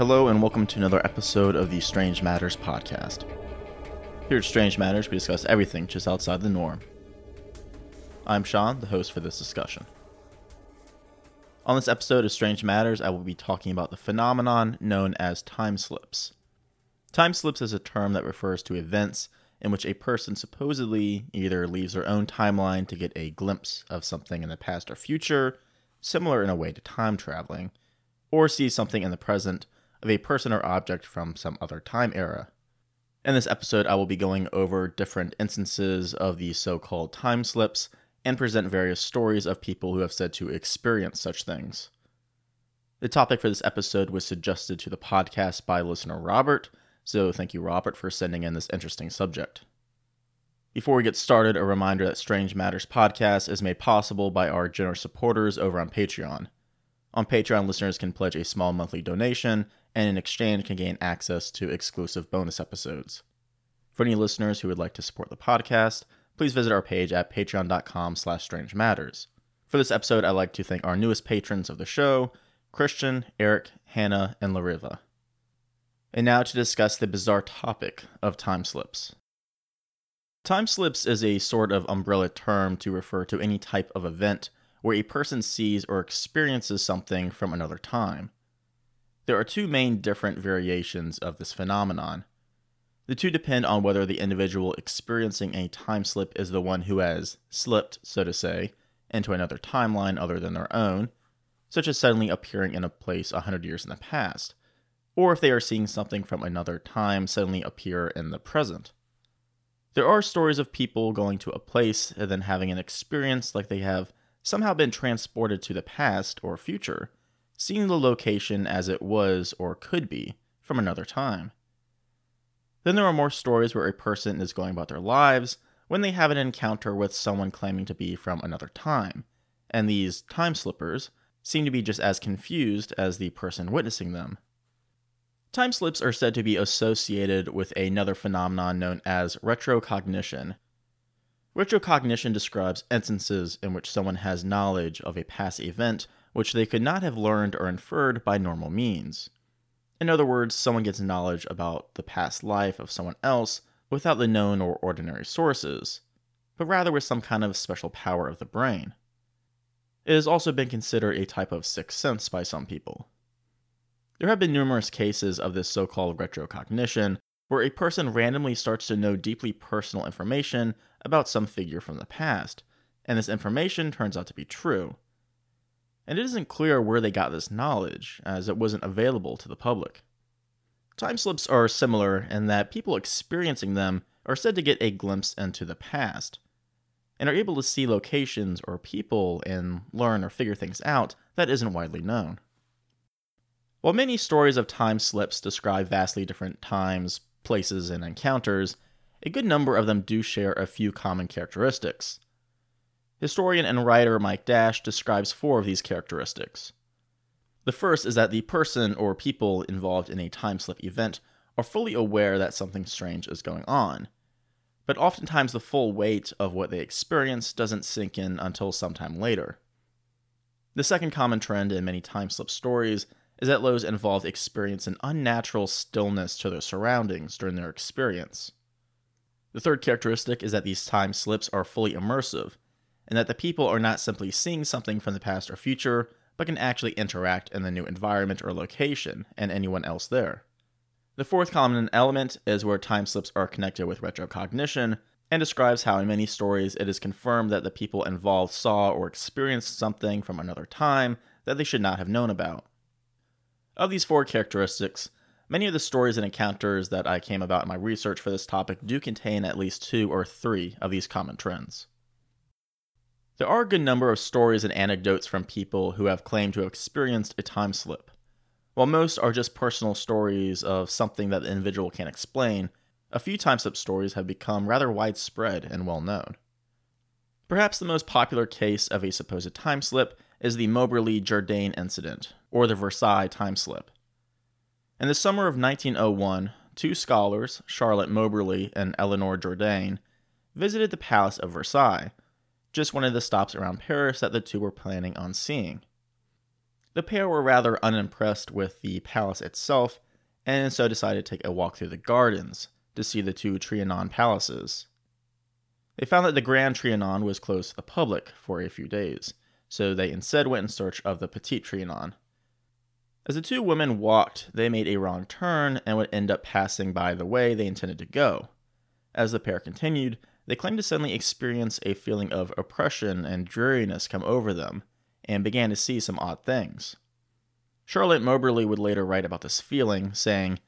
Hello, and welcome to another episode of the Strange Matters podcast. Here at Strange Matters, we discuss everything just outside the norm. I'm Sean, the host for this discussion. On this episode of Strange Matters, I will be talking about the phenomenon known as time slips. Time slips is a term that refers to events in which a person supposedly either leaves their own timeline to get a glimpse of something in the past or future, similar in a way to time traveling, or sees something in the present of a person or object from some other time era. In this episode, I will be going over different instances of the so called time slips and present various stories of people who have said to experience such things. The topic for this episode was suggested to the podcast by listener Robert, so thank you, Robert, for sending in this interesting subject. Before we get started, a reminder that Strange Matters podcast is made possible by our generous supporters over on Patreon. On Patreon, listeners can pledge a small monthly donation and in exchange can gain access to exclusive bonus episodes. For any listeners who would like to support the podcast, please visit our page at patreon.com slash strange matters. For this episode, I'd like to thank our newest patrons of the show, Christian, Eric, Hannah, and Lariva. And now to discuss the bizarre topic of time slips. Time slips is a sort of umbrella term to refer to any type of event where a person sees or experiences something from another time. There are two main different variations of this phenomenon. The two depend on whether the individual experiencing a time slip is the one who has slipped, so to say, into another timeline other than their own, such as suddenly appearing in a place a hundred years in the past, or if they are seeing something from another time suddenly appear in the present. There are stories of people going to a place and then having an experience like they have somehow been transported to the past or future, seeing the location as it was or could be from another time. Then there are more stories where a person is going about their lives when they have an encounter with someone claiming to be from another time, and these time slippers seem to be just as confused as the person witnessing them. Time slips are said to be associated with another phenomenon known as retrocognition, Retrocognition describes instances in which someone has knowledge of a past event which they could not have learned or inferred by normal means. In other words, someone gets knowledge about the past life of someone else without the known or ordinary sources, but rather with some kind of special power of the brain. It has also been considered a type of sixth sense by some people. There have been numerous cases of this so called retrocognition where a person randomly starts to know deeply personal information about some figure from the past, and this information turns out to be true. And it isn't clear where they got this knowledge, as it wasn't available to the public. Time slips are similar in that people experiencing them are said to get a glimpse into the past, and are able to see locations or people and learn or figure things out that isn't widely known. While many stories of time slips describe vastly different times, places, and encounters, a good number of them do share a few common characteristics. Historian and writer Mike Dash describes four of these characteristics. The first is that the person or people involved in a time slip event are fully aware that something strange is going on, but oftentimes the full weight of what they experience doesn't sink in until sometime later. The second common trend in many time slip stories is that those involved experience an unnatural stillness to their surroundings during their experience. The third characteristic is that these time slips are fully immersive, and that the people are not simply seeing something from the past or future, but can actually interact in the new environment or location and anyone else there. The fourth common element is where time slips are connected with retrocognition, and describes how in many stories it is confirmed that the people involved saw or experienced something from another time that they should not have known about. Of these four characteristics, Many of the stories and encounters that I came about in my research for this topic do contain at least two or three of these common trends. There are a good number of stories and anecdotes from people who have claimed to have experienced a time slip. While most are just personal stories of something that the individual can't explain, a few time slip stories have become rather widespread and well known. Perhaps the most popular case of a supposed time slip is the Moberly Jourdain incident, or the Versailles time slip. In the summer of 1901, two scholars, Charlotte Moberly and Eleanor Jourdain, visited the Palace of Versailles, just one of the stops around Paris that the two were planning on seeing. the pair were rather unimpressed with the palace itself and so decided to take a walk through the gardens to see the two Trianon palaces. They found that the Grand Trianon was closed to the public for a few days, so they instead went in search of the Petit Trianon. As the two women walked, they made a wrong turn and would end up passing by the way they intended to go. As the pair continued, they claimed to suddenly experience a feeling of oppression and dreariness come over them, and began to see some odd things. Charlotte Moberly would later write about this feeling, saying,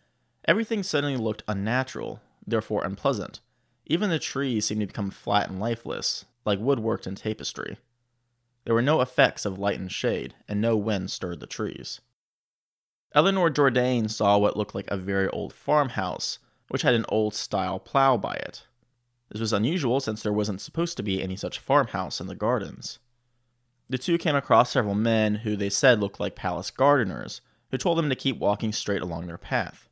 Everything suddenly looked unnatural, therefore unpleasant. Even the trees seemed to become flat and lifeless, like woodworked in tapestry. There were no effects of light and shade, and no wind stirred the trees. Eleanor Jourdain saw what looked like a very old farmhouse, which had an old style plow by it. This was unusual since there wasn't supposed to be any such farmhouse in the gardens. The two came across several men who they said looked like palace gardeners, who told them to keep walking straight along their path.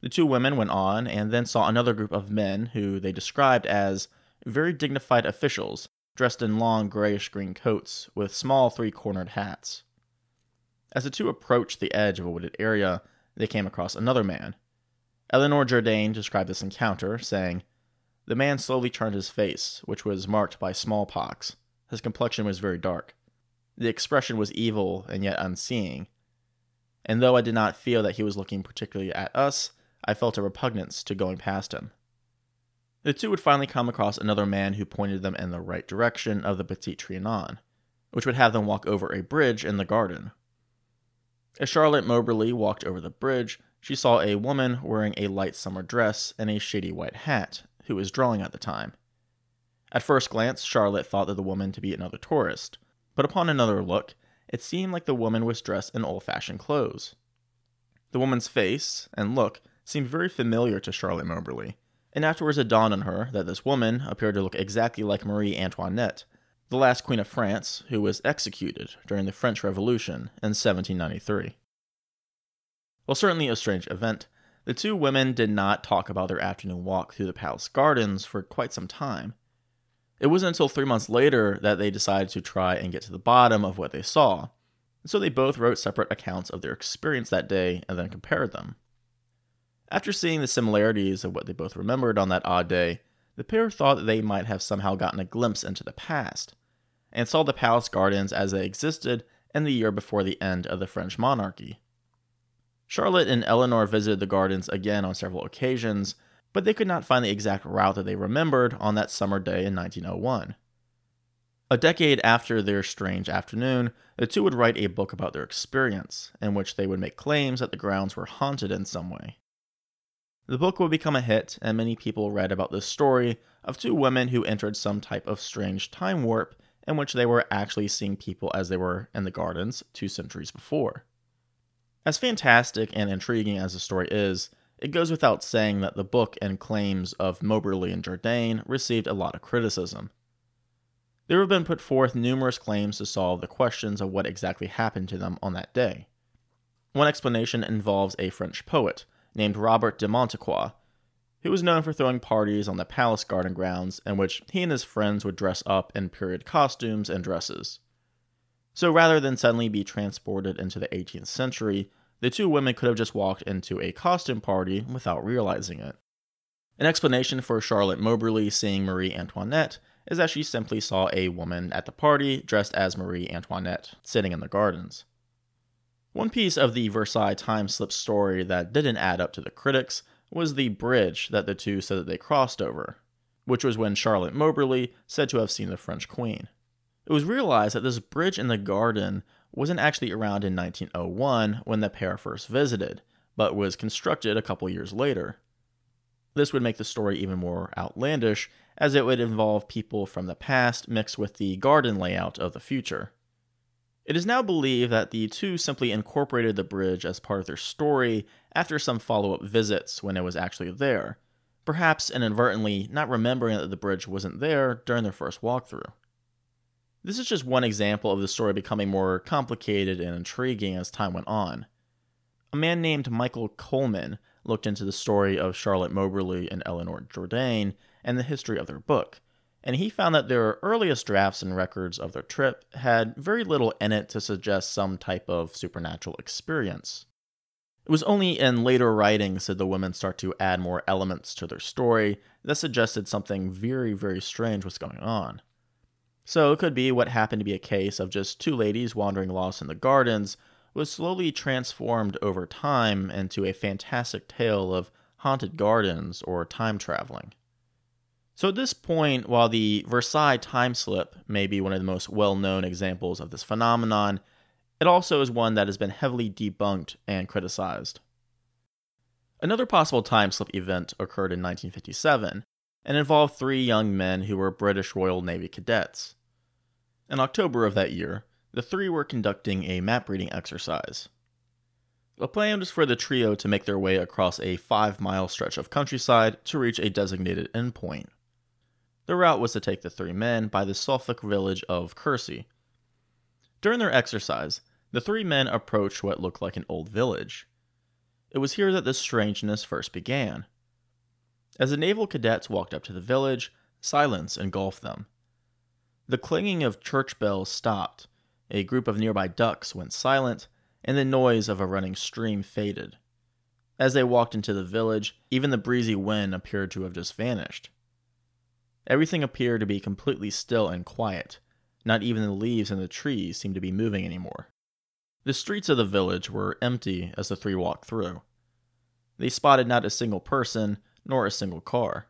The two women went on and then saw another group of men who they described as very dignified officials dressed in long grayish green coats with small three cornered hats. As the two approached the edge of a wooded area, they came across another man. Eleanor Jourdain described this encounter, saying, The man slowly turned his face, which was marked by smallpox. His complexion was very dark. The expression was evil and yet unseeing. And though I did not feel that he was looking particularly at us, I felt a repugnance to going past him. The two would finally come across another man who pointed them in the right direction of the Petit Trianon, which would have them walk over a bridge in the garden. As Charlotte Moberly walked over the bridge, she saw a woman wearing a light summer dress and a shady white hat, who was drawing at the time. At first glance, Charlotte thought that the woman to be another tourist, but upon another look, it seemed like the woman was dressed in old fashioned clothes. The woman's face and look seemed very familiar to Charlotte Moberly, and afterwards it dawned on her that this woman appeared to look exactly like Marie Antoinette, the last queen of France who was executed during the French Revolution in 1793. While certainly a strange event, the two women did not talk about their afternoon walk through the palace gardens for quite some time. It wasn't until three months later that they decided to try and get to the bottom of what they saw, and so they both wrote separate accounts of their experience that day and then compared them. After seeing the similarities of what they both remembered on that odd day, the pair thought that they might have somehow gotten a glimpse into the past, and saw the palace gardens as they existed in the year before the end of the French monarchy. Charlotte and Eleanor visited the gardens again on several occasions, but they could not find the exact route that they remembered on that summer day in 1901. A decade after their strange afternoon, the two would write a book about their experience, in which they would make claims that the grounds were haunted in some way. The book would become a hit, and many people read about the story of two women who entered some type of strange time warp in which they were actually seeing people as they were in the gardens two centuries before. As fantastic and intriguing as the story is, it goes without saying that the book and claims of Moberly and Jourdain received a lot of criticism. There have been put forth numerous claims to solve the questions of what exactly happened to them on that day. One explanation involves a French poet named Robert de Montesquiou, who was known for throwing parties on the palace garden grounds in which he and his friends would dress up in period costumes and dresses. So rather than suddenly be transported into the 18th century, the two women could have just walked into a costume party without realizing it. An explanation for Charlotte Moberly seeing Marie Antoinette is that she simply saw a woman at the party dressed as Marie Antoinette sitting in the gardens. One piece of the Versailles time slip story that didn't add up to the critics was the bridge that the two said that they crossed over, which was when Charlotte Moberly said to have seen the French Queen. It was realized that this bridge in the garden wasn't actually around in 1901 when the pair first visited, but was constructed a couple years later. This would make the story even more outlandish, as it would involve people from the past mixed with the garden layout of the future. It is now believed that the two simply incorporated the bridge as part of their story after some follow up visits when it was actually there, perhaps inadvertently not remembering that the bridge wasn't there during their first walkthrough. This is just one example of the story becoming more complicated and intriguing as time went on. A man named Michael Coleman looked into the story of Charlotte Moberly and Eleanor Jourdain and the history of their book, and he found that their earliest drafts and records of their trip had very little in it to suggest some type of supernatural experience. It was only in later writings did the women start to add more elements to their story that suggested something very, very strange was going on. So it could be what happened to be a case of just two ladies wandering lost in the gardens was slowly transformed over time into a fantastic tale of haunted gardens or time traveling. So, at this point, while the Versailles time slip may be one of the most well known examples of this phenomenon, it also is one that has been heavily debunked and criticized. Another possible time slip event occurred in 1957 and involved three young men who were British Royal Navy cadets. In October of that year, the three were conducting a map reading exercise. The plan was for the trio to make their way across a five mile stretch of countryside to reach a designated endpoint. The route was to take the three men by the Suffolk village of Kersey. During their exercise, the three men approached what looked like an old village. It was here that the strangeness first began. As the naval cadets walked up to the village, silence engulfed them. The clanging of church bells stopped, a group of nearby ducks went silent, and the noise of a running stream faded. As they walked into the village, even the breezy wind appeared to have just vanished. Everything appeared to be completely still and quiet. Not even the leaves in the trees seemed to be moving anymore. The streets of the village were empty as the three walked through. They spotted not a single person, nor a single car.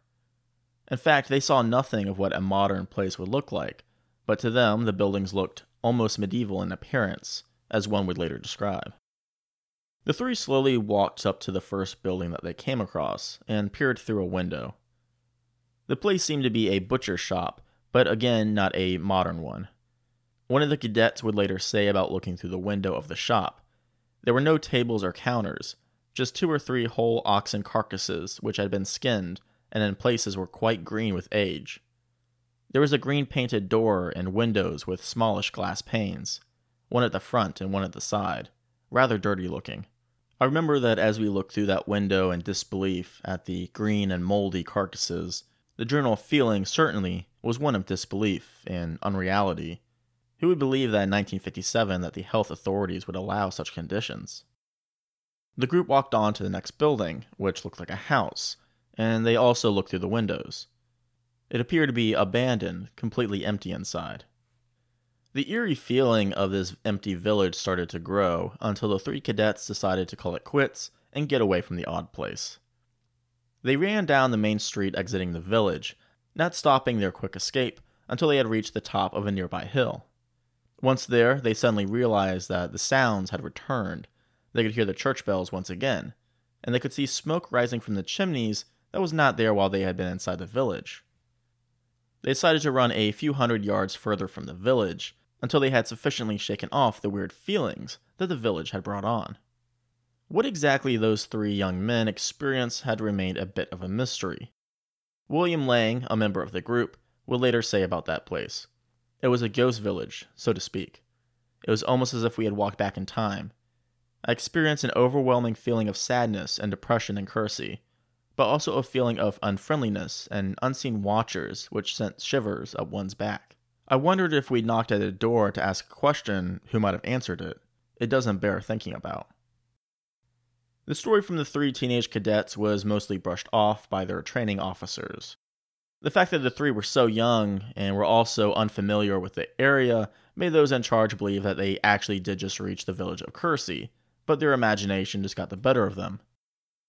In fact, they saw nothing of what a modern place would look like, but to them the buildings looked almost medieval in appearance, as one would later describe. The three slowly walked up to the first building that they came across and peered through a window. The place seemed to be a butcher shop, but again, not a modern one. One of the cadets would later say about looking through the window of the shop there were no tables or counters, just two or three whole oxen carcasses which had been skinned and in places were quite green with age. There was a green painted door and windows with smallish glass panes, one at the front and one at the side, rather dirty looking. I remember that as we looked through that window in disbelief at the green and moldy carcasses, the general feeling certainly was one of disbelief and unreality. Who would believe that in 1957 that the health authorities would allow such conditions? The group walked on to the next building, which looked like a house, and they also looked through the windows. It appeared to be abandoned, completely empty inside. The eerie feeling of this empty village started to grow until the three cadets decided to call it quits and get away from the odd place. They ran down the main street exiting the village, not stopping their quick escape until they had reached the top of a nearby hill. Once there, they suddenly realized that the sounds had returned. They could hear the church bells once again, and they could see smoke rising from the chimneys that was not there while they had been inside the village. They decided to run a few hundred yards further from the village until they had sufficiently shaken off the weird feelings that the village had brought on. What exactly those three young men experienced had remained a bit of a mystery. William Lang, a member of the group, would later say about that place It was a ghost village, so to speak. It was almost as if we had walked back in time. I experienced an overwhelming feeling of sadness and depression in Kersey, but also a feeling of unfriendliness and unseen watchers which sent shivers up one's back. I wondered if we'd knocked at a door to ask a question, who might have answered it. It doesn't bear thinking about. The story from the three teenage cadets was mostly brushed off by their training officers. The fact that the three were so young and were also unfamiliar with the area made those in charge believe that they actually did just reach the village of Kersey, but their imagination just got the better of them.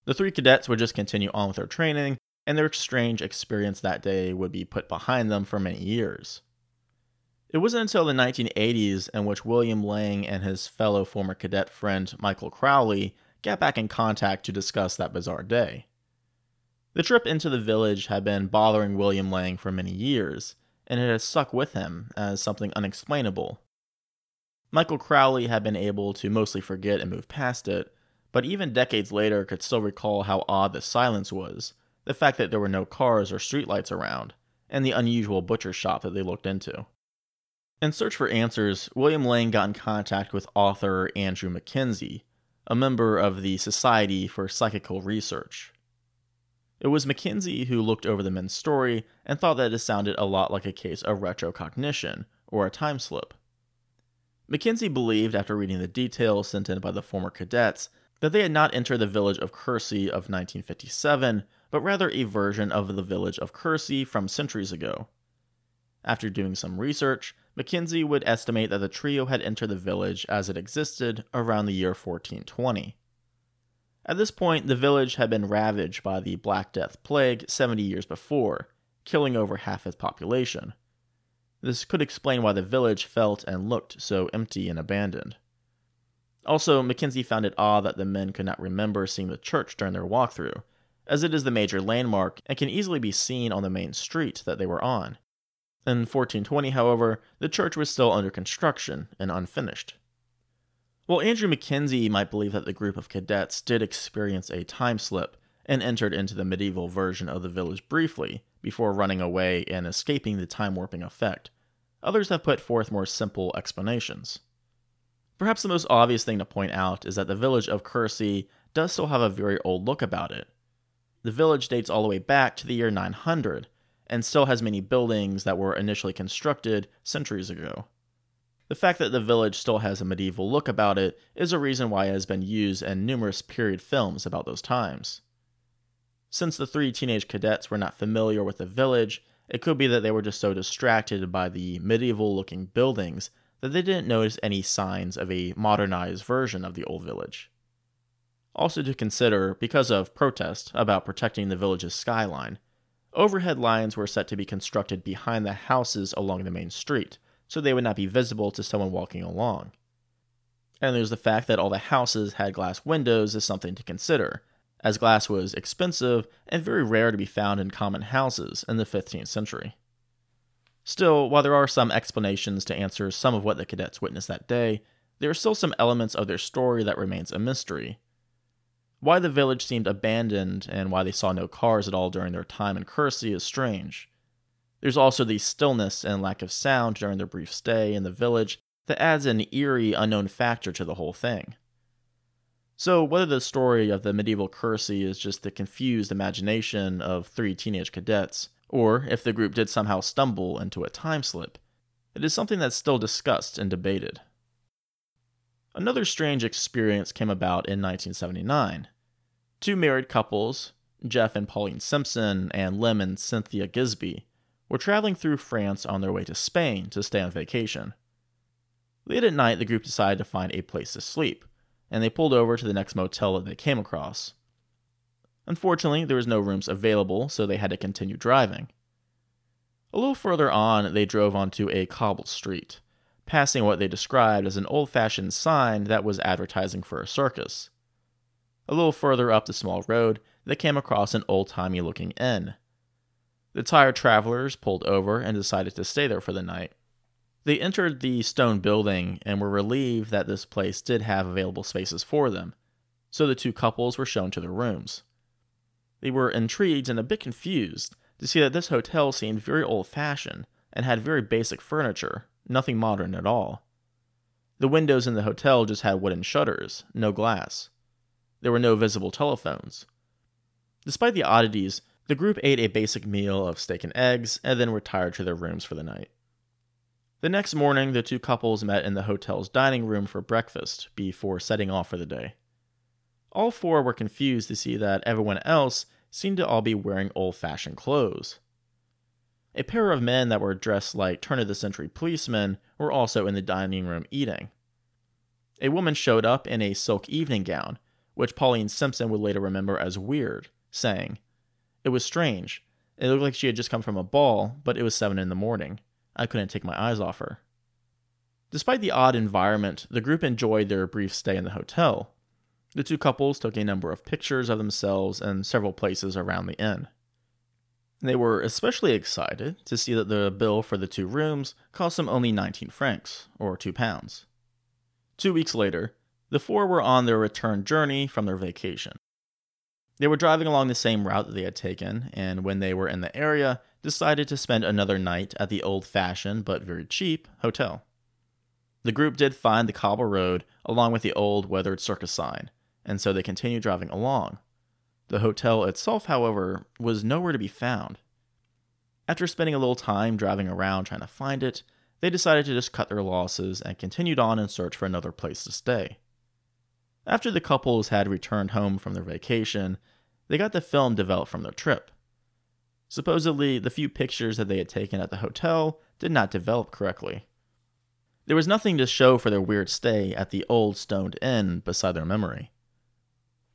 The three cadets would just continue on with their training, and their strange experience that day would be put behind them for many years. It wasn't until the 1980s in which William Lang and his fellow former cadet friend Michael Crowley got back in contact to discuss that bizarre day. The trip into the village had been bothering William Lang for many years, and it had stuck with him as something unexplainable. Michael Crowley had been able to mostly forget and move past it, but even decades later could still recall how odd the silence was, the fact that there were no cars or streetlights around, and the unusual butcher shop that they looked into. In search for answers, William Lang got in contact with author Andrew Mackenzie, a member of the Society for Psychical Research. It was Mackenzie who looked over the men's story and thought that it sounded a lot like a case of retrocognition, or a time slip. Mackenzie believed, after reading the details sent in by the former cadets, that they had not entered the village of Kersey of 1957, but rather a version of the village of Kersey from centuries ago. After doing some research, Mackenzie would estimate that the trio had entered the village as it existed around the year 1420. At this point, the village had been ravaged by the Black Death plague 70 years before, killing over half its population. This could explain why the village felt and looked so empty and abandoned. Also, Mackenzie found it odd that the men could not remember seeing the church during their walkthrough, as it is the major landmark and can easily be seen on the main street that they were on. In 1420, however, the church was still under construction and unfinished. While Andrew Mackenzie might believe that the group of cadets did experience a time slip and entered into the medieval version of the village briefly before running away and escaping the time warping effect, others have put forth more simple explanations. Perhaps the most obvious thing to point out is that the village of Kersey does still have a very old look about it. The village dates all the way back to the year 900 and still has many buildings that were initially constructed centuries ago. The fact that the village still has a medieval look about it is a reason why it has been used in numerous period films about those times. Since the three teenage cadets were not familiar with the village, it could be that they were just so distracted by the medieval looking buildings that they didn't notice any signs of a modernized version of the old village. Also, to consider, because of protest about protecting the village's skyline, overhead lines were set to be constructed behind the houses along the main street so they would not be visible to someone walking along. And there's the fact that all the houses had glass windows is something to consider, as glass was expensive and very rare to be found in common houses in the 15th century. Still, while there are some explanations to answer some of what the cadets witnessed that day, there are still some elements of their story that remains a mystery. Why the village seemed abandoned and why they saw no cars at all during their time in Kersey is strange. There's also the stillness and lack of sound during their brief stay in the village that adds an eerie, unknown factor to the whole thing. So, whether the story of the medieval Kersey is just the confused imagination of three teenage cadets, or if the group did somehow stumble into a time slip, it is something that's still discussed and debated. Another strange experience came about in 1979. Two married couples, Jeff and Pauline Simpson and Lem and Cynthia Gisby, were traveling through France on their way to Spain to stay on vacation. Late at night, the group decided to find a place to sleep, and they pulled over to the next motel that they came across. Unfortunately, there was no rooms available, so they had to continue driving. A little further on, they drove onto a cobbled street, passing what they described as an old fashioned sign that was advertising for a circus. A little further up the small road, they came across an old timey looking inn. The tired travelers pulled over and decided to stay there for the night. They entered the stone building and were relieved that this place did have available spaces for them, so the two couples were shown to their rooms. They were intrigued and a bit confused to see that this hotel seemed very old fashioned and had very basic furniture, nothing modern at all. The windows in the hotel just had wooden shutters, no glass. There were no visible telephones. Despite the oddities, the group ate a basic meal of steak and eggs and then retired to their rooms for the night. The next morning, the two couples met in the hotel's dining room for breakfast before setting off for the day. All four were confused to see that everyone else seemed to all be wearing old fashioned clothes. A pair of men that were dressed like turn of the century policemen were also in the dining room eating. A woman showed up in a silk evening gown, which Pauline Simpson would later remember as weird, saying, it was strange. It looked like she had just come from a ball, but it was 7 in the morning. I couldn't take my eyes off her. Despite the odd environment, the group enjoyed their brief stay in the hotel. The two couples took a number of pictures of themselves in several places around the inn. They were especially excited to see that the bill for the two rooms cost them only 19 francs, or 2 pounds. Two weeks later, the four were on their return journey from their vacation. They were driving along the same route that they had taken, and when they were in the area, decided to spend another night at the old fashioned but very cheap hotel. The group did find the cobble road along with the old weathered circus sign, and so they continued driving along. The hotel itself, however, was nowhere to be found. After spending a little time driving around trying to find it, they decided to just cut their losses and continued on in search for another place to stay. After the couples had returned home from their vacation, they got the film developed from their trip. Supposedly, the few pictures that they had taken at the hotel did not develop correctly. There was nothing to show for their weird stay at the old stoned inn beside their memory.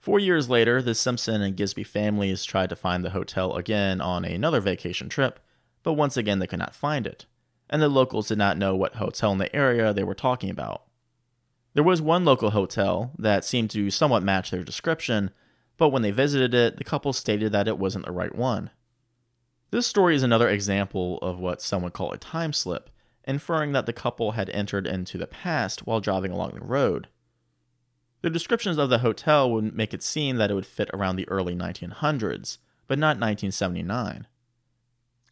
Four years later, the Simpson and Gisby families tried to find the hotel again on another vacation trip, but once again they could not find it, and the locals did not know what hotel in the area they were talking about. There was one local hotel that seemed to somewhat match their description, but when they visited it, the couple stated that it wasn't the right one. This story is another example of what some would call a time slip, inferring that the couple had entered into the past while driving along the road. The descriptions of the hotel would make it seem that it would fit around the early 1900s, but not 1979.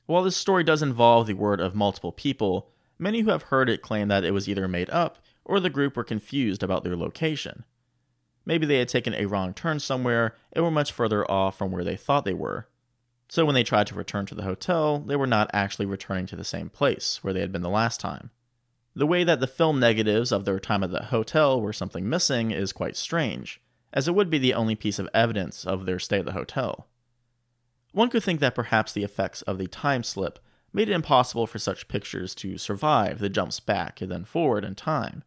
While this story does involve the word of multiple people, many who have heard it claim that it was either made up or the group were confused about their location. Maybe they had taken a wrong turn somewhere and were much further off from where they thought they were. So when they tried to return to the hotel, they were not actually returning to the same place where they had been the last time. The way that the film negatives of their time at the hotel were something missing is quite strange, as it would be the only piece of evidence of their stay at the hotel. One could think that perhaps the effects of the time slip made it impossible for such pictures to survive the jumps back and then forward in time.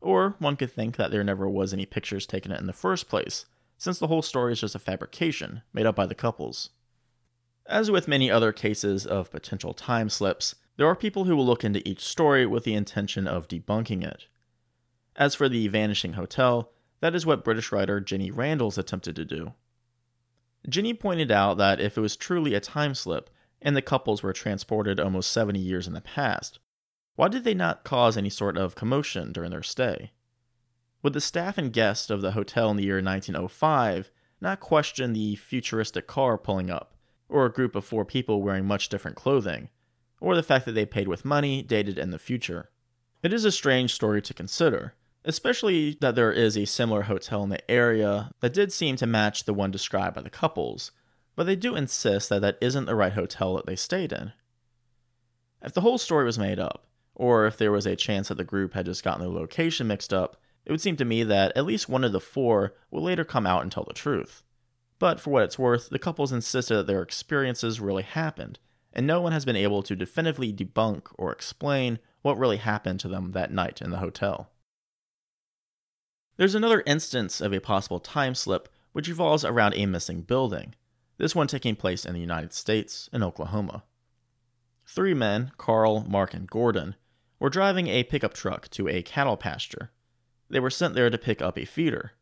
Or one could think that there never was any pictures taken in the first place, since the whole story is just a fabrication made up by the couples. As with many other cases of potential time slips, there are people who will look into each story with the intention of debunking it. As for the Vanishing Hotel, that is what British writer Jenny Randles attempted to do. Jenny pointed out that if it was truly a time slip, and the couples were transported almost 70 years in the past, why did they not cause any sort of commotion during their stay? Would the staff and guests of the hotel in the year 1905 not question the futuristic car pulling up, or a group of four people wearing much different clothing, or the fact that they paid with money dated in the future. It is a strange story to consider, especially that there is a similar hotel in the area that did seem to match the one described by the couples, but they do insist that that isn't the right hotel that they stayed in. If the whole story was made up, or if there was a chance that the group had just gotten their location mixed up, it would seem to me that at least one of the four will later come out and tell the truth. But for what it's worth, the couples insisted that their experiences really happened, and no one has been able to definitively debunk or explain what really happened to them that night in the hotel. There's another instance of a possible time slip which revolves around a missing building, this one taking place in the United States, in Oklahoma. Three men, Carl, Mark, and Gordon, were driving a pickup truck to a cattle pasture. They were sent there to pick up a feeder.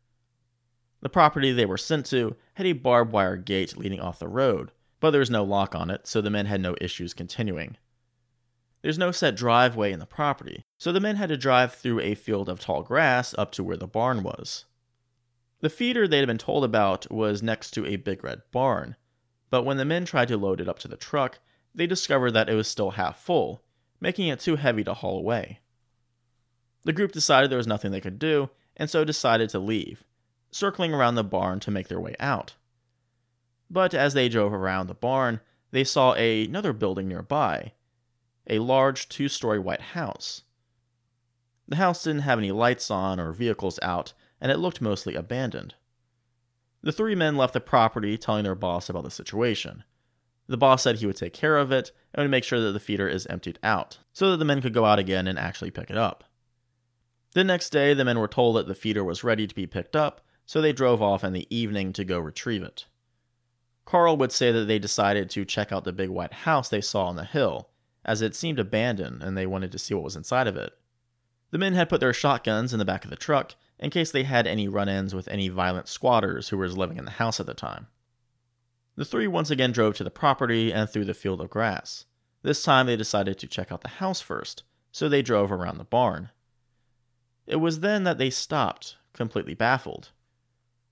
The property they were sent to had a barbed wire gate leading off the road, but there was no lock on it, so the men had no issues continuing. There's no set driveway in the property, so the men had to drive through a field of tall grass up to where the barn was. The feeder they had been told about was next to a big red barn, but when the men tried to load it up to the truck, they discovered that it was still half full, making it too heavy to haul away. The group decided there was nothing they could do, and so decided to leave, circling around the barn to make their way out. But as they drove around the barn, they saw a, another building nearby a large two story white house. The house didn't have any lights on or vehicles out, and it looked mostly abandoned. The three men left the property telling their boss about the situation. The boss said he would take care of it and would make sure that the feeder is emptied out, so that the men could go out again and actually pick it up. The next day, the men were told that the feeder was ready to be picked up, so they drove off in the evening to go retrieve it. Carl would say that they decided to check out the big white house they saw on the hill, as it seemed abandoned and they wanted to see what was inside of it. The men had put their shotguns in the back of the truck in case they had any run ins with any violent squatters who were living in the house at the time. The three once again drove to the property and through the field of grass. This time they decided to check out the house first, so they drove around the barn. It was then that they stopped, completely baffled.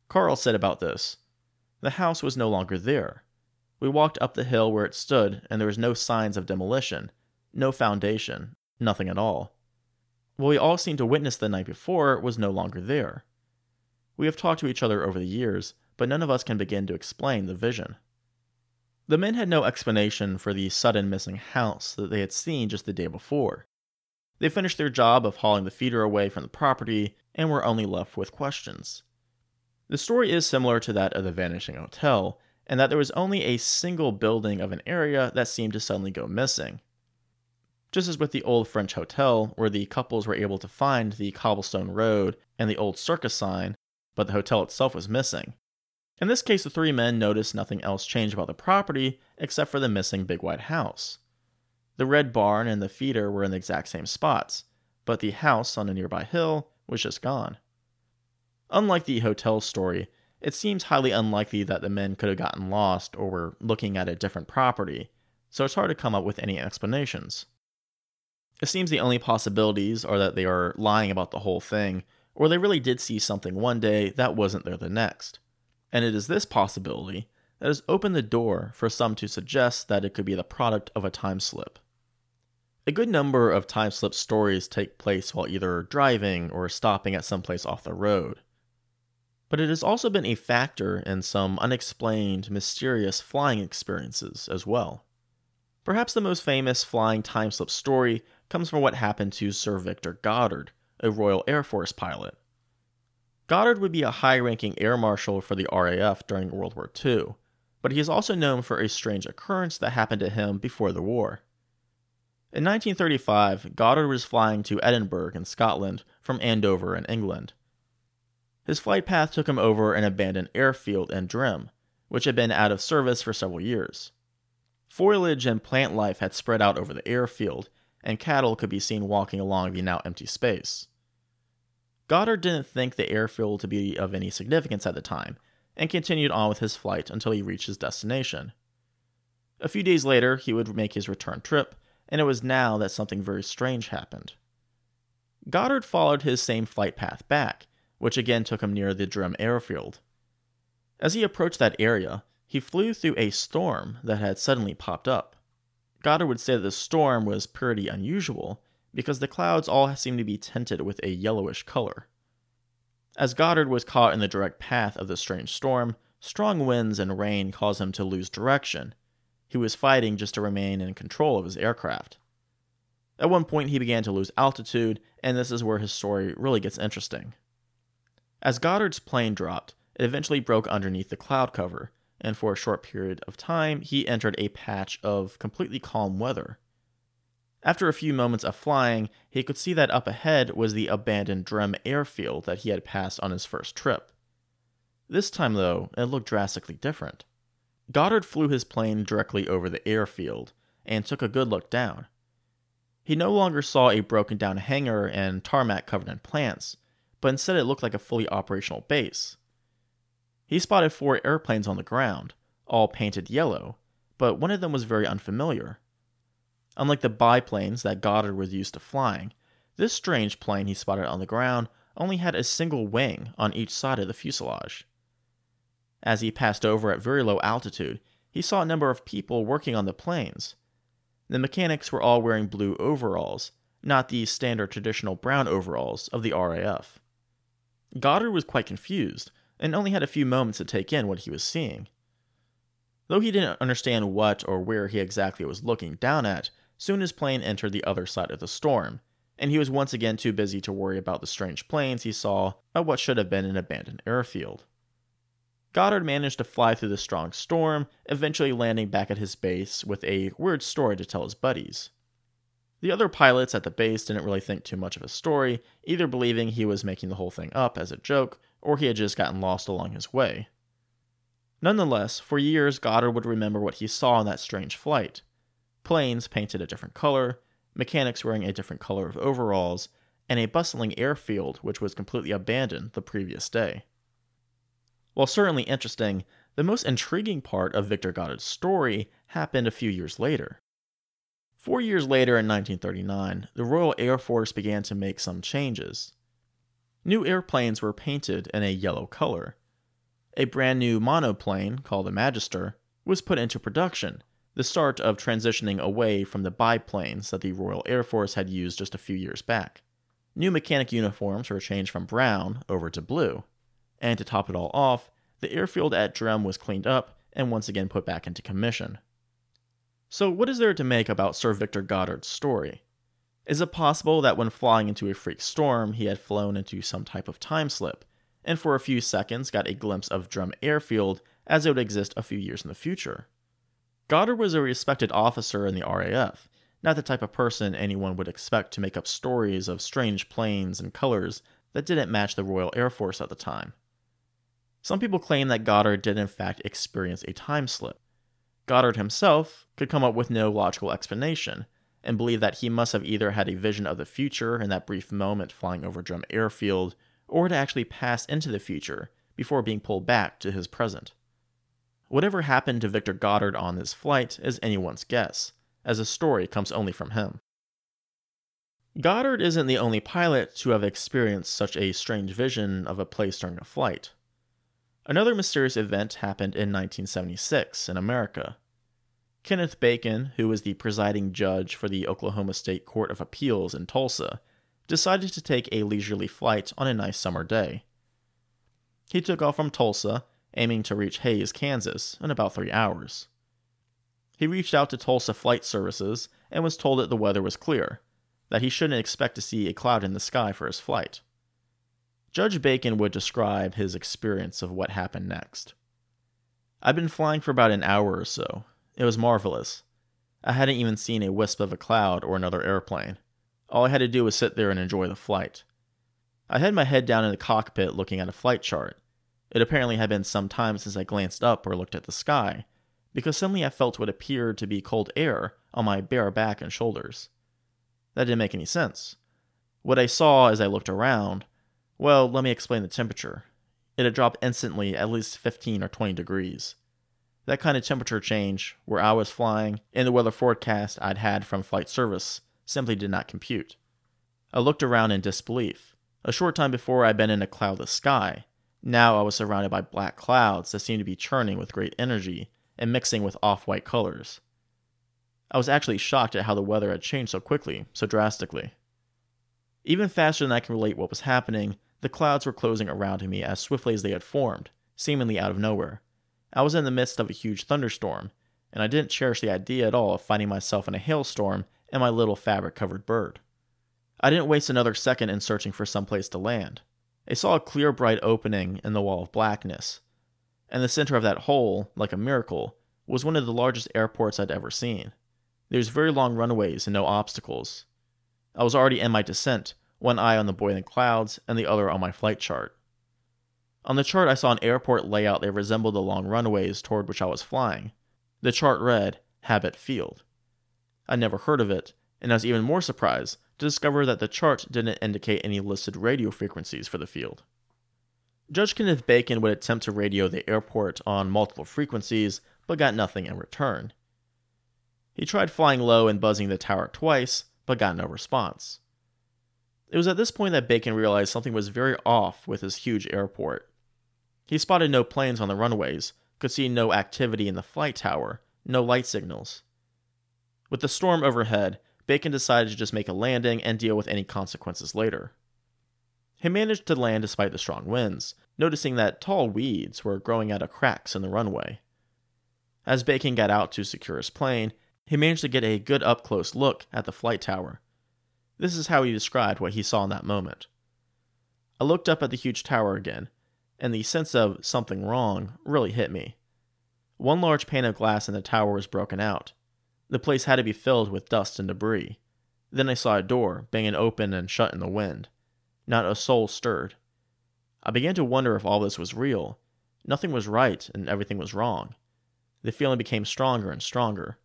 Carl said about this the house was no longer there. We walked up the hill where it stood, and there was no signs of demolition, no foundation, nothing at all. What we all seemed to witness the night before was no longer there. We have talked to each other over the years, but none of us can begin to explain the vision. The men had no explanation for the sudden missing house that they had seen just the day before. They finished their job of hauling the feeder away from the property and were only left with questions. The story is similar to that of the Vanishing Hotel, in that there was only a single building of an area that seemed to suddenly go missing. Just as with the old French hotel, where the couples were able to find the cobblestone road and the old circus sign, but the hotel itself was missing. In this case, the three men noticed nothing else changed about the property except for the missing big white house. The red barn and the feeder were in the exact same spots, but the house on a nearby hill was just gone. Unlike the hotel story, it seems highly unlikely that the men could have gotten lost or were looking at a different property, so it's hard to come up with any explanations. It seems the only possibilities are that they are lying about the whole thing, or they really did see something one day that wasn't there the next. And it is this possibility that has opened the door for some to suggest that it could be the product of a time slip. A good number of time slip stories take place while either driving or stopping at some place off the road. But it has also been a factor in some unexplained, mysterious flying experiences as well. Perhaps the most famous flying time slip story comes from what happened to Sir Victor Goddard, a Royal Air Force pilot. Goddard would be a high ranking air marshal for the RAF during World War II, but he is also known for a strange occurrence that happened to him before the war. In 1935, Goddard was flying to Edinburgh in Scotland from Andover in England. His flight path took him over an abandoned airfield in Drem, which had been out of service for several years. Foliage and plant life had spread out over the airfield, and cattle could be seen walking along the now empty space. Goddard didn't think the airfield to be of any significance at the time, and continued on with his flight until he reached his destination. A few days later, he would make his return trip, and it was now that something very strange happened. Goddard followed his same flight path back, which again took him near the Drem airfield. As he approached that area, he flew through a storm that had suddenly popped up. Goddard would say that the storm was pretty unusual because the clouds all seemed to be tinted with a yellowish color. As Goddard was caught in the direct path of the strange storm, strong winds and rain caused him to lose direction, he was fighting just to remain in control of his aircraft. At one point, he began to lose altitude, and this is where his story really gets interesting. As Goddard's plane dropped, it eventually broke underneath the cloud cover, and for a short period of time, he entered a patch of completely calm weather. After a few moments of flying, he could see that up ahead was the abandoned Drem airfield that he had passed on his first trip. This time, though, it looked drastically different. Goddard flew his plane directly over the airfield and took a good look down. He no longer saw a broken down hangar and tarmac covered in plants, but instead it looked like a fully operational base. He spotted four airplanes on the ground, all painted yellow, but one of them was very unfamiliar. Unlike the biplanes that Goddard was used to flying, this strange plane he spotted on the ground only had a single wing on each side of the fuselage. As he passed over at very low altitude, he saw a number of people working on the planes. The mechanics were all wearing blue overalls, not the standard traditional brown overalls of the RAF. Goddard was quite confused and only had a few moments to take in what he was seeing. Though he didn't understand what or where he exactly was looking down at, soon his plane entered the other side of the storm, and he was once again too busy to worry about the strange planes he saw at what should have been an abandoned airfield. Goddard managed to fly through the strong storm, eventually landing back at his base with a weird story to tell his buddies. The other pilots at the base didn't really think too much of his story, either believing he was making the whole thing up as a joke, or he had just gotten lost along his way. Nonetheless, for years Goddard would remember what he saw on that strange flight planes painted a different color, mechanics wearing a different color of overalls, and a bustling airfield which was completely abandoned the previous day. While certainly interesting, the most intriguing part of Victor Goddard's story happened a few years later. Four years later, in 1939, the Royal Air Force began to make some changes. New airplanes were painted in a yellow color. A brand new monoplane, called the Magister, was put into production, the start of transitioning away from the biplanes that the Royal Air Force had used just a few years back. New mechanic uniforms were changed from brown over to blue and to top it all off, the airfield at Drem was cleaned up and once again put back into commission. So, what is there to make about Sir Victor Goddard's story? Is it possible that when flying into a freak storm, he had flown into some type of time slip, and for a few seconds got a glimpse of Drem Airfield as it would exist a few years in the future? Goddard was a respected officer in the RAF, not the type of person anyone would expect to make up stories of strange planes and colors that didn't match the Royal Air Force at the time. Some people claim that Goddard did in fact experience a time slip. Goddard himself could come up with no logical explanation, and believed that he must have either had a vision of the future in that brief moment flying over Drem Airfield, or had actually passed into the future before being pulled back to his present. Whatever happened to Victor Goddard on this flight is anyone's guess, as the story comes only from him. Goddard isn't the only pilot to have experienced such a strange vision of a place during a flight. Another mysterious event happened in 1976 in America. Kenneth Bacon, who was the presiding judge for the Oklahoma State Court of Appeals in Tulsa, decided to take a leisurely flight on a nice summer day. He took off from Tulsa, aiming to reach Hays, Kansas, in about three hours. He reached out to Tulsa Flight Services and was told that the weather was clear, that he shouldn't expect to see a cloud in the sky for his flight. Judge Bacon would describe his experience of what happened next. I'd been flying for about an hour or so. It was marvelous. I hadn't even seen a wisp of a cloud or another airplane. All I had to do was sit there and enjoy the flight. I had my head down in the cockpit looking at a flight chart. It apparently had been some time since I glanced up or looked at the sky, because suddenly I felt what appeared to be cold air on my bare back and shoulders. That didn't make any sense. What I saw as I looked around, well, let me explain the temperature. It had dropped instantly at least 15 or 20 degrees. That kind of temperature change, where I was flying, and the weather forecast I'd had from flight service, simply did not compute. I looked around in disbelief. A short time before I'd been in a cloudless sky. Now I was surrounded by black clouds that seemed to be churning with great energy and mixing with off white colors. I was actually shocked at how the weather had changed so quickly, so drastically. Even faster than I can relate what was happening, the clouds were closing around me as swiftly as they had formed, seemingly out of nowhere. I was in the midst of a huge thunderstorm, and I didn't cherish the idea at all of finding myself in a hailstorm and my little fabric covered bird. I didn't waste another second in searching for some place to land. I saw a clear, bright opening in the wall of blackness, and the center of that hole, like a miracle, was one of the largest airports I'd ever seen. There's very long runways and no obstacles. I was already in my descent, one eye on the boiling clouds and the other on my flight chart. On the chart, I saw an airport layout that resembled the long runways toward which I was flying. The chart read Habit Field. I'd never heard of it, and I was even more surprised to discover that the chart didn't indicate any listed radio frequencies for the field. Judge Kenneth Bacon would attempt to radio the airport on multiple frequencies, but got nothing in return. He tried flying low and buzzing the tower twice, but got no response. It was at this point that Bacon realized something was very off with his huge airport. He spotted no planes on the runways, could see no activity in the flight tower, no light signals. With the storm overhead, Bacon decided to just make a landing and deal with any consequences later. He managed to land despite the strong winds, noticing that tall weeds were growing out of cracks in the runway. As Bacon got out to secure his plane, he managed to get a good up close look at the flight tower. This is how he described what he saw in that moment. I looked up at the huge tower again, and the sense of something wrong really hit me. One large pane of glass in the tower was broken out. The place had to be filled with dust and debris. Then I saw a door banging open and shut in the wind. Not a soul stirred. I began to wonder if all this was real. Nothing was right and everything was wrong. The feeling became stronger and stronger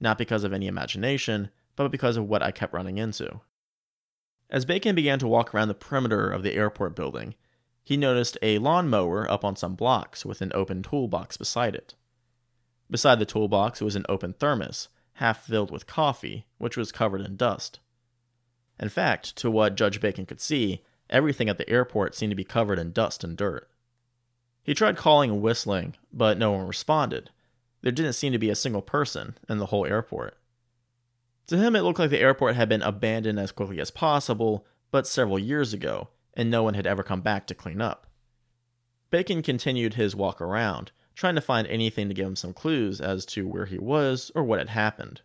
not because of any imagination, but because of what I kept running into. As Bacon began to walk around the perimeter of the airport building, he noticed a lawn mower up on some blocks with an open toolbox beside it. Beside the toolbox was an open thermos, half filled with coffee, which was covered in dust. In fact, to what Judge Bacon could see, everything at the airport seemed to be covered in dust and dirt. He tried calling and whistling, but no one responded, there didn't seem to be a single person in the whole airport. To him, it looked like the airport had been abandoned as quickly as possible, but several years ago, and no one had ever come back to clean up. Bacon continued his walk around, trying to find anything to give him some clues as to where he was or what had happened.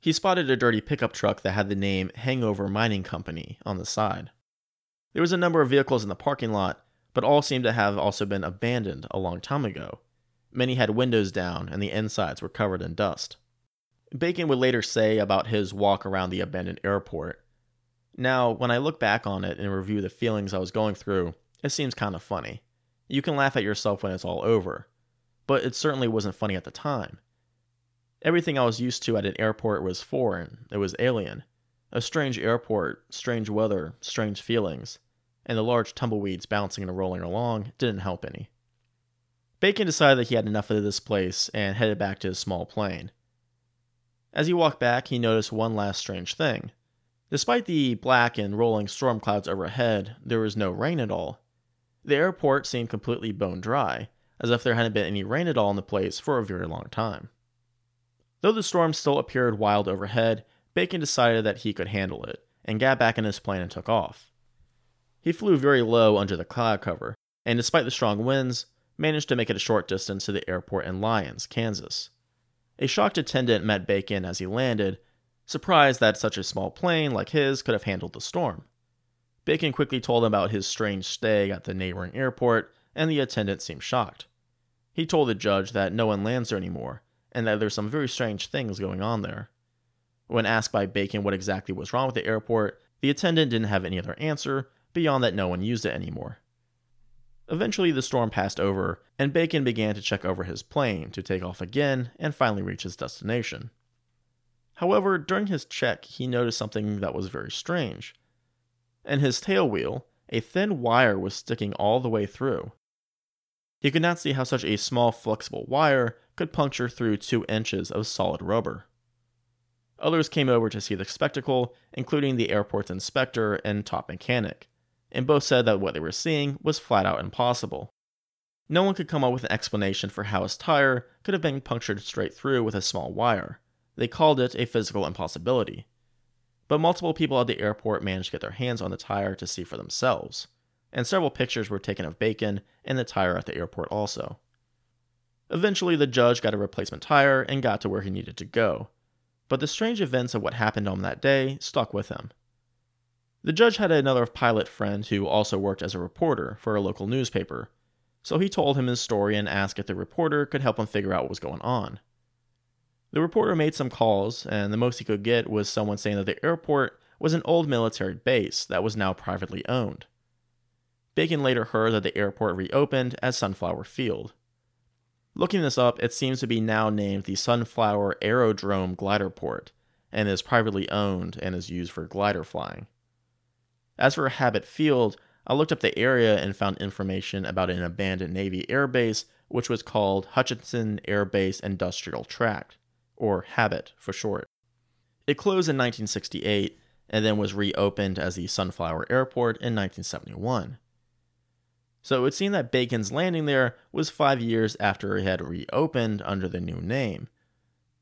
He spotted a dirty pickup truck that had the name Hangover Mining Company on the side. There was a number of vehicles in the parking lot, but all seemed to have also been abandoned a long time ago. Many had windows down and the insides were covered in dust. Bacon would later say about his walk around the abandoned airport. Now, when I look back on it and review the feelings I was going through, it seems kind of funny. You can laugh at yourself when it's all over, but it certainly wasn't funny at the time. Everything I was used to at an airport was foreign, it was alien. A strange airport, strange weather, strange feelings, and the large tumbleweeds bouncing and rolling along didn't help any. Bacon decided that he had enough of this place and headed back to his small plane. As he walked back, he noticed one last strange thing. Despite the black and rolling storm clouds overhead, there was no rain at all. The airport seemed completely bone dry, as if there hadn't been any rain at all in the place for a very long time. Though the storm still appeared wild overhead, Bacon decided that he could handle it, and got back in his plane and took off. He flew very low under the cloud cover, and despite the strong winds, managed to make it a short distance to the airport in Lyons, Kansas. A shocked attendant met Bacon as he landed, surprised that such a small plane like his could have handled the storm. Bacon quickly told him about his strange stay at the neighboring airport, and the attendant seemed shocked. He told the judge that no one lands there anymore, and that there's some very strange things going on there. When asked by Bacon what exactly was wrong with the airport, the attendant didn't have any other answer beyond that no one used it anymore. Eventually, the storm passed over, and Bacon began to check over his plane to take off again and finally reach his destination. However, during his check, he noticed something that was very strange. In his tail wheel, a thin wire was sticking all the way through. He could not see how such a small flexible wire could puncture through two inches of solid rubber. Others came over to see the spectacle, including the airport's inspector and top mechanic and both said that what they were seeing was flat out impossible. No one could come up with an explanation for how his tire could have been punctured straight through with a small wire. They called it a physical impossibility. But multiple people at the airport managed to get their hands on the tire to see for themselves, and several pictures were taken of Bacon and the tire at the airport also. Eventually, the judge got a replacement tire and got to where he needed to go, but the strange events of what happened on that day stuck with him. The judge had another pilot friend who also worked as a reporter for a local newspaper, so he told him his story and asked if the reporter could help him figure out what was going on. The reporter made some calls, and the most he could get was someone saying that the airport was an old military base that was now privately owned. Bacon later heard that the airport reopened as Sunflower Field. Looking this up, it seems to be now named the Sunflower Aerodrome Gliderport and is privately owned and is used for glider flying. As for Habit Field, I looked up the area and found information about an abandoned Navy air base, which was called Hutchinson Air Base Industrial Tract, or Habit for short. It closed in 1968 and then was reopened as the Sunflower Airport in 1971. So it seemed that Bacon's landing there was five years after it had reopened under the new name.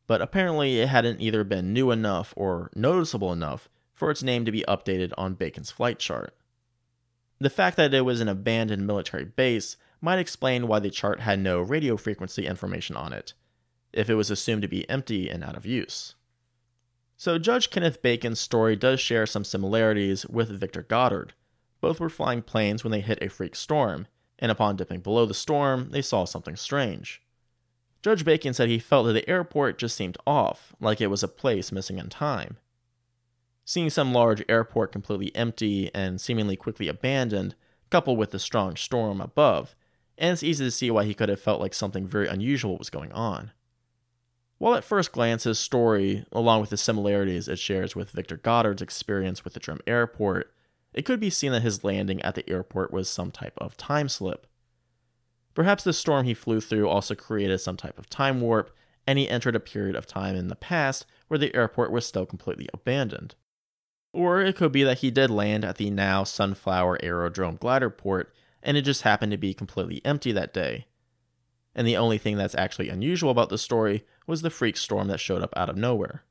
But apparently it hadn't either been new enough or noticeable enough for its name to be updated on Bacon's flight chart. The fact that it was an abandoned military base might explain why the chart had no radio frequency information on it, if it was assumed to be empty and out of use. So, Judge Kenneth Bacon's story does share some similarities with Victor Goddard. Both were flying planes when they hit a freak storm, and upon dipping below the storm, they saw something strange. Judge Bacon said he felt that the airport just seemed off, like it was a place missing in time. Seeing some large airport completely empty and seemingly quickly abandoned, coupled with the strong storm above, and it's easy to see why he could have felt like something very unusual was going on. While at first glance his story, along with the similarities it shares with Victor Goddard's experience with the Drem Airport, it could be seen that his landing at the airport was some type of time slip. Perhaps the storm he flew through also created some type of time warp, and he entered a period of time in the past where the airport was still completely abandoned. Or it could be that he did land at the now Sunflower Aerodrome glider port and it just happened to be completely empty that day. And the only thing that's actually unusual about the story was the freak storm that showed up out of nowhere.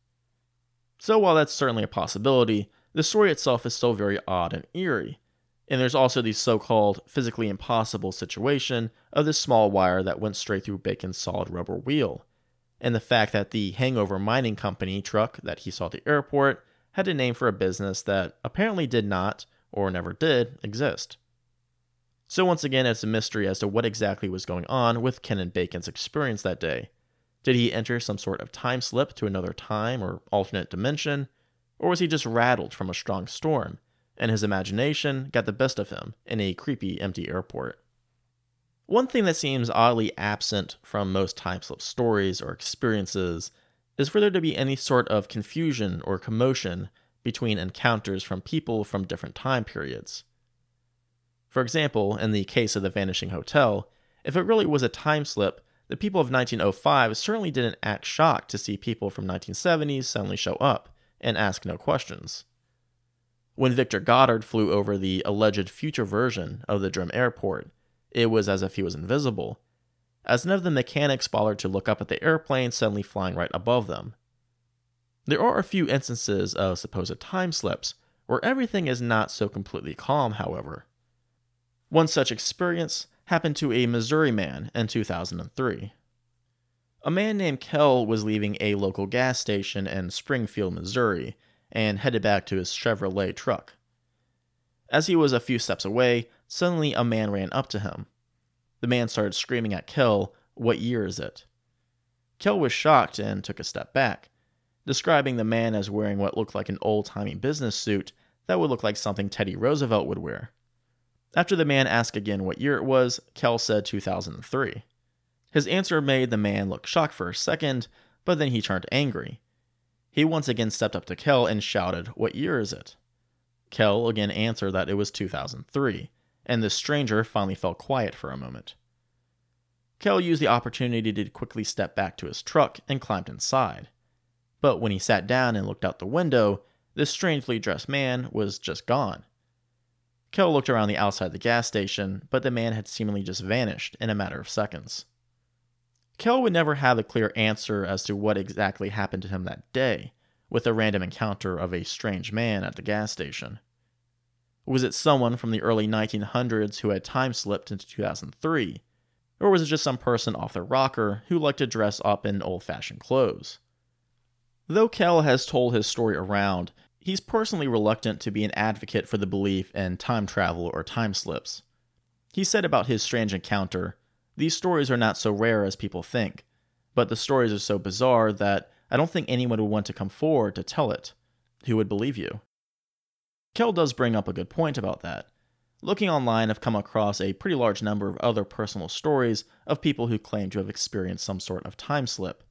So while that's certainly a possibility, the story itself is still very odd and eerie, And there's also the so called physically impossible situation of this small wire that went straight through Bacon's solid rubber wheel, and the fact that the Hangover Mining Company truck that he saw at the airport had a name for a business that apparently did not, or never did, exist. So, once again, it's a mystery as to what exactly was going on with Kenneth Bacon's experience that day. Did he enter some sort of time slip to another time or alternate dimension? Or was he just rattled from a strong storm, and his imagination got the best of him in a creepy, empty airport? One thing that seems oddly absent from most time slip stories or experiences is for there to be any sort of confusion or commotion between encounters from people from different time periods. For example, in the case of the Vanishing Hotel, if it really was a time slip, the people of 1905 certainly didn't act shocked to see people from 1970s suddenly show up and ask no questions. When Victor Goddard flew over the alleged future version of the Drem airport, it was as if he was invisible, as none of the mechanics bothered to look up at the airplane suddenly flying right above them. There are a few instances of supposed time slips where everything is not so completely calm, however. One such experience happened to a Missouri man in 2003. A man named Kell was leaving a local gas station in Springfield, Missouri, and headed back to his Chevrolet truck. As he was a few steps away, suddenly a man ran up to him. The man started screaming at Kell, What year is it? Kell was shocked and took a step back, describing the man as wearing what looked like an old timey business suit that would look like something Teddy Roosevelt would wear. After the man asked again what year it was, Kell said 2003. His answer made the man look shocked for a second, but then he turned angry. He once again stepped up to Kell and shouted, What year is it? Kell again answered that it was 2003, and the stranger finally fell quiet for a moment. Kell used the opportunity to quickly step back to his truck and climbed inside. But when he sat down and looked out the window, this strangely dressed man was just gone. Kell looked around the outside of the gas station, but the man had seemingly just vanished in a matter of seconds. Kell would never have a clear answer as to what exactly happened to him that day, with a random encounter of a strange man at the gas station. Was it someone from the early 1900s who had time slipped into 2003? Or was it just some person off their rocker who liked to dress up in old fashioned clothes? Though Kell has told his story around, he's personally reluctant to be an advocate for the belief in time travel or time slips. He said about his strange encounter These stories are not so rare as people think, but the stories are so bizarre that I don't think anyone would want to come forward to tell it. Who would believe you? Kell does bring up a good point about that. Looking online, I've come across a pretty large number of other personal stories of people who claim to have experienced some sort of time slip.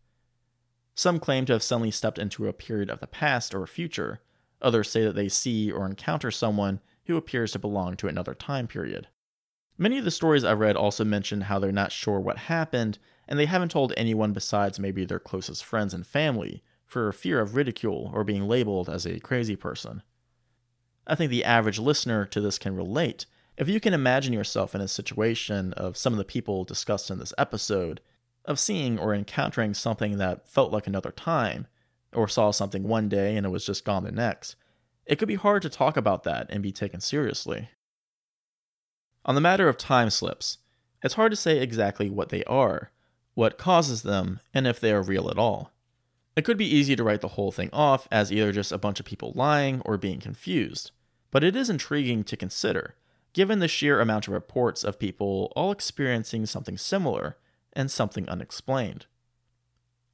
Some claim to have suddenly stepped into a period of the past or future, Others say that they see or encounter someone who appears to belong to another time period. Many of the stories I've read also mention how they're not sure what happened, and they haven't told anyone besides maybe their closest friends and family for fear of ridicule or being labeled as a crazy person. I think the average listener to this can relate. If you can imagine yourself in a situation of some of the people discussed in this episode, of seeing or encountering something that felt like another time, or saw something one day and it was just gone the next, it could be hard to talk about that and be taken seriously. On the matter of time slips, it's hard to say exactly what they are, what causes them, and if they are real at all. It could be easy to write the whole thing off as either just a bunch of people lying or being confused, but it is intriguing to consider, given the sheer amount of reports of people all experiencing something similar and something unexplained.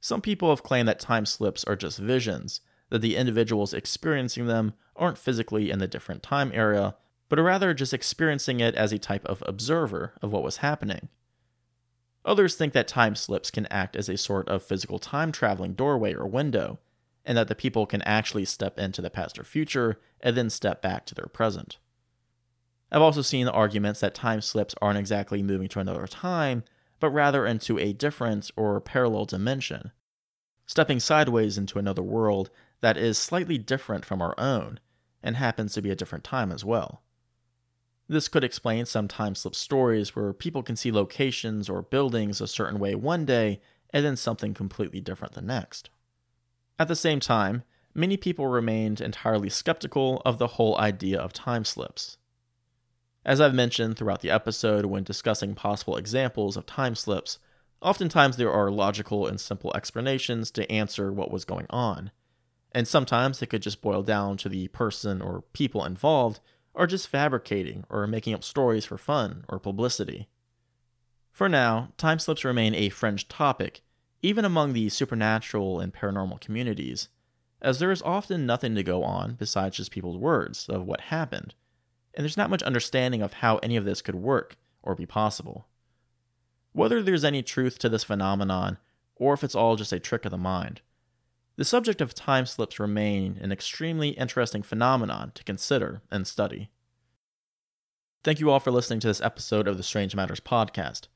Some people have claimed that time slips are just visions, that the individuals experiencing them aren't physically in the different time area, but are rather just experiencing it as a type of observer of what was happening. Others think that time slips can act as a sort of physical time traveling doorway or window, and that the people can actually step into the past or future and then step back to their present. I've also seen arguments that time slips aren't exactly moving to another time, but rather into a different or parallel dimension, stepping sideways into another world that is slightly different from our own and happens to be a different time as well. This could explain some time slip stories where people can see locations or buildings a certain way one day and then something completely different the next. At the same time, many people remained entirely skeptical of the whole idea of time slips. As I've mentioned throughout the episode when discussing possible examples of time slips, oftentimes there are logical and simple explanations to answer what was going on. And sometimes it could just boil down to the person or people involved are just fabricating or making up stories for fun or publicity. For now, time slips remain a fringe topic, even among the supernatural and paranormal communities, as there is often nothing to go on besides just people's words of what happened, and there's not much understanding of how any of this could work or be possible. Whether there's any truth to this phenomenon, or if it's all just a trick of the mind, the subject of time slips remain an extremely interesting phenomenon to consider and study. Thank you all for listening to this episode of the Strange Matters podcast.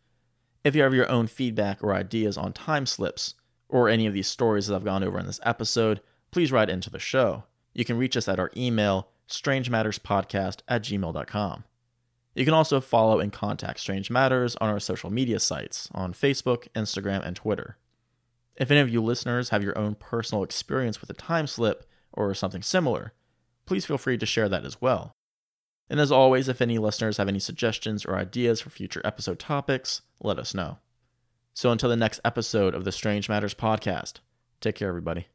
If you have your own feedback or ideas on time slips, or any of these stories that I've gone over in this episode, please write into the show. You can reach us at our email, strangematterspodcast at gmail.com. You can also follow and contact Strange Matters on our social media sites on Facebook, Instagram, and Twitter. If any of you listeners have your own personal experience with a time slip or something similar, please feel free to share that as well. And as always, if any listeners have any suggestions or ideas for future episode topics, let us know. So until the next episode of the Strange Matters podcast, take care, everybody.